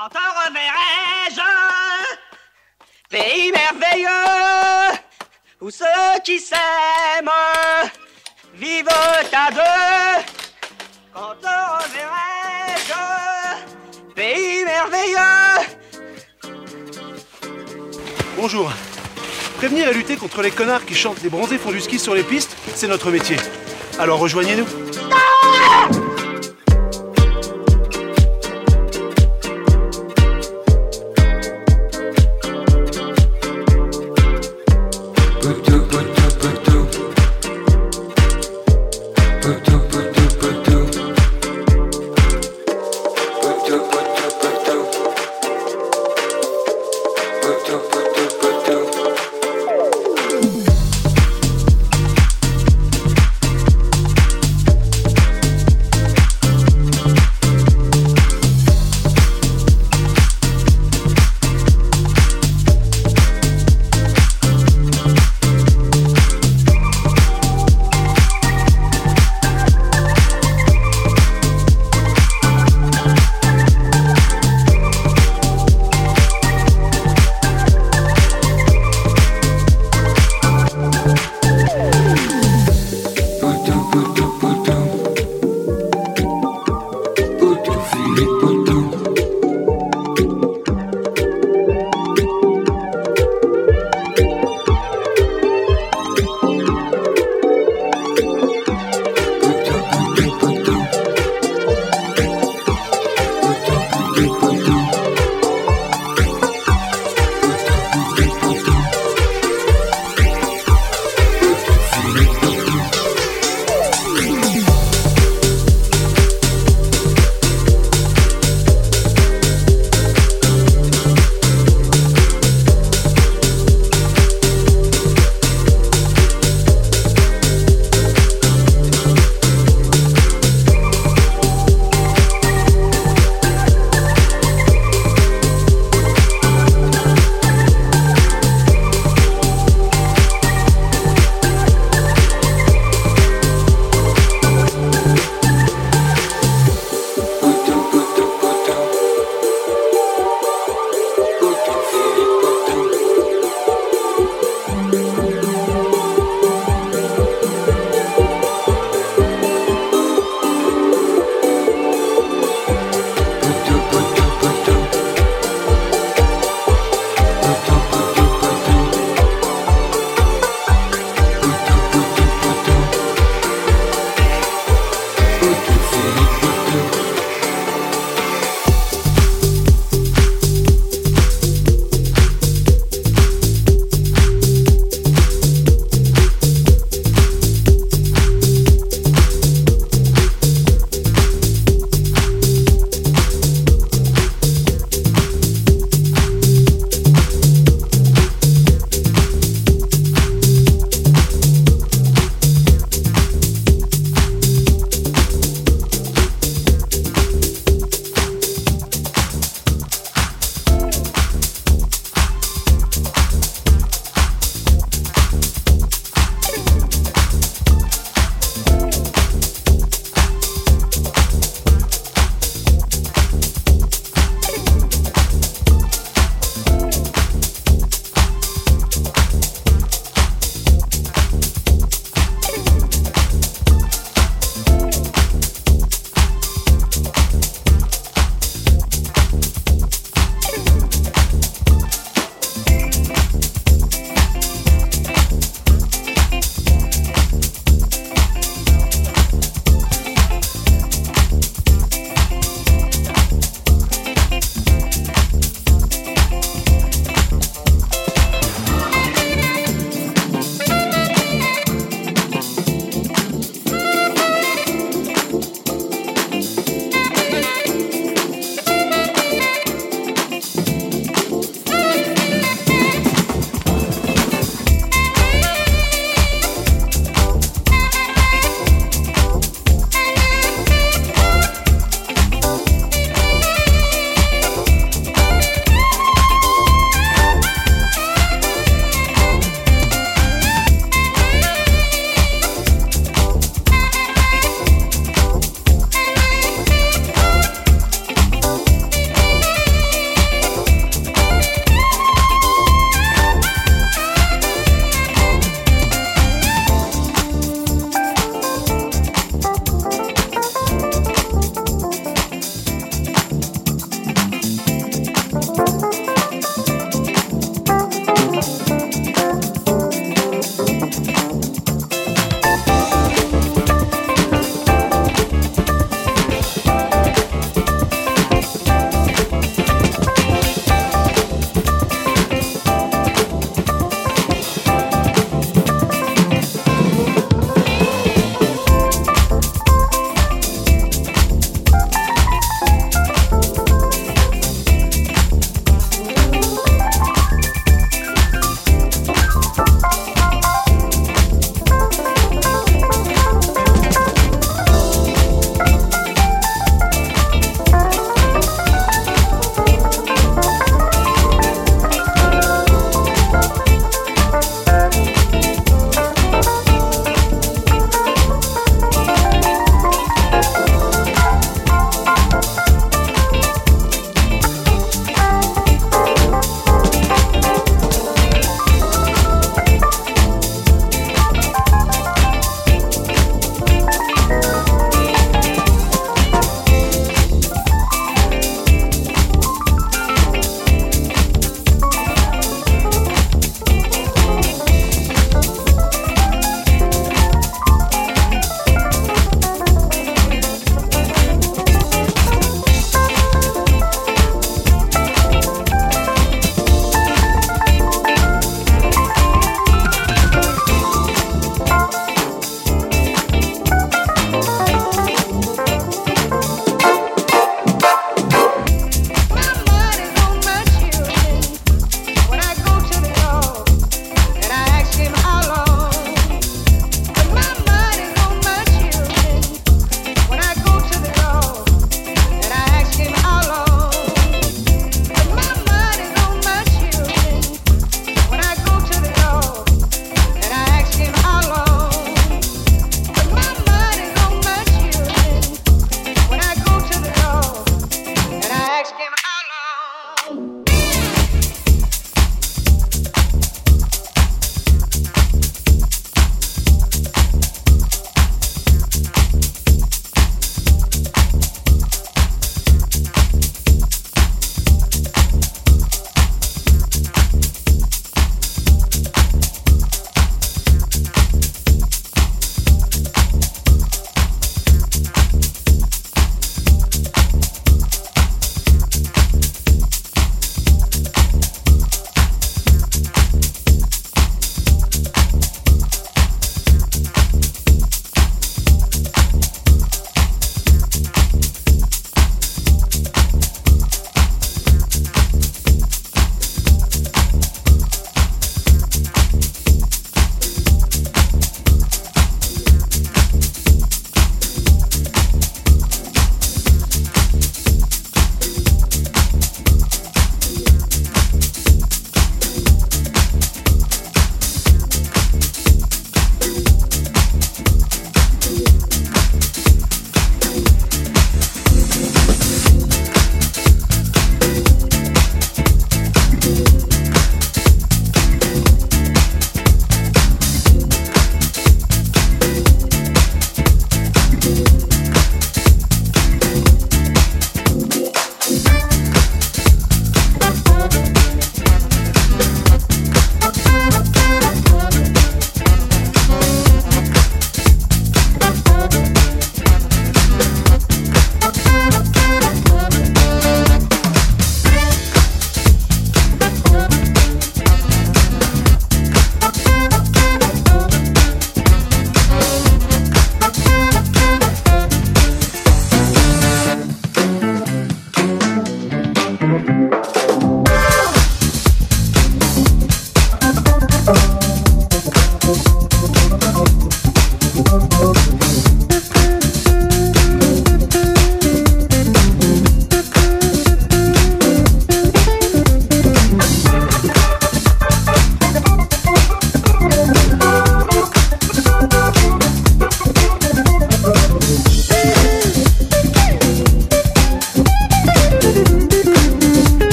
Quand te reverrai-je Pays merveilleux Où ceux qui s'aiment Vivent à deux Quand te reverrai-je Pays merveilleux Bonjour. Prévenir et lutter contre les connards qui chantent des bronzés font du ski sur les pistes, c'est notre métier. Alors rejoignez-nous.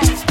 house.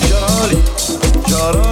Charlie, Charlie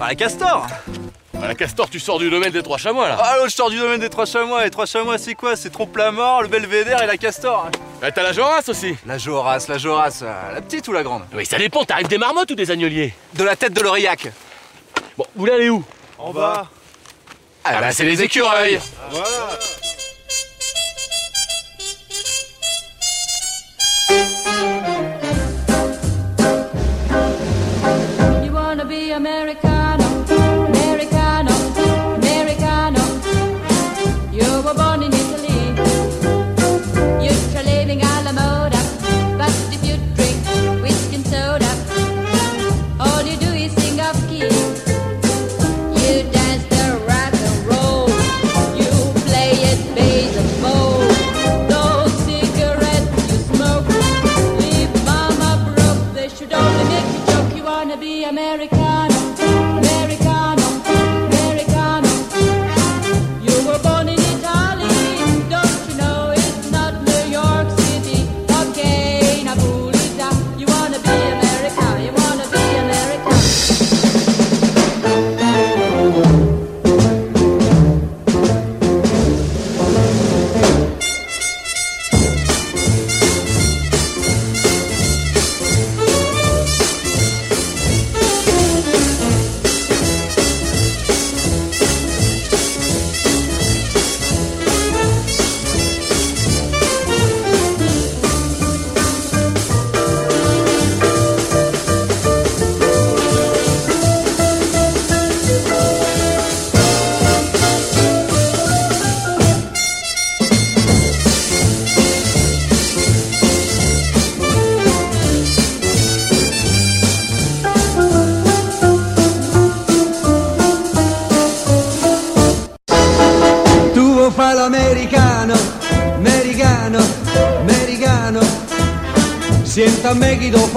La castor. La castor, tu sors du domaine des trois chamois là. Ah l'autre, je sors du domaine des trois chamois. Et trois chamois, c'est quoi? C'est trompe la mort, le belvédère et la castor. Bah t'as la Jorasse aussi. La Jorasse, la Jorasse, euh, la petite ou la grande? Oui, ça dépend, t'arrives des marmottes ou des agnoliers? De la tête de l'Aurillac. Bon, vous allez où? En bas ah, ah bah, bah c'est les écureuils. Voilà.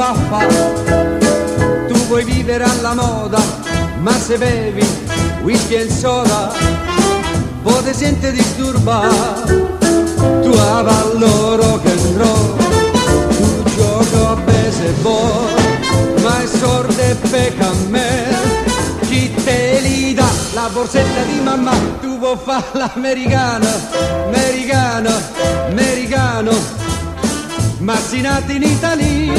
Fa Tu vuoi vivere alla moda Ma se bevi whisky e soda Poi ti senti disturbare Tu avallo rock and roll Tu gioco a baseball Ma è sordo e pecca a me. Chi te li dà la borsetta di mamma Tu vuoi fare l'americano Americano, americano ma si nati in Italia,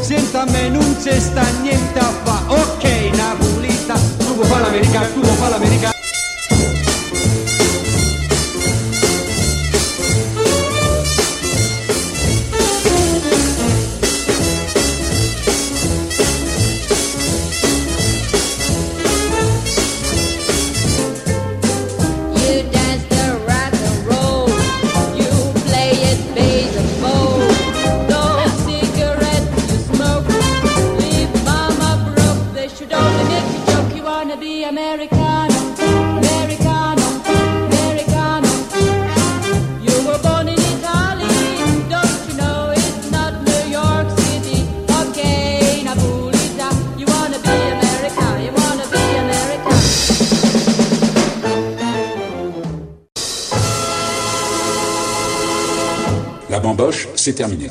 senta a me non c'è sta niente a fa. Ok, Napolita, tu vuoi fare l'America, tu vuoi fare l'America. C'est terminé.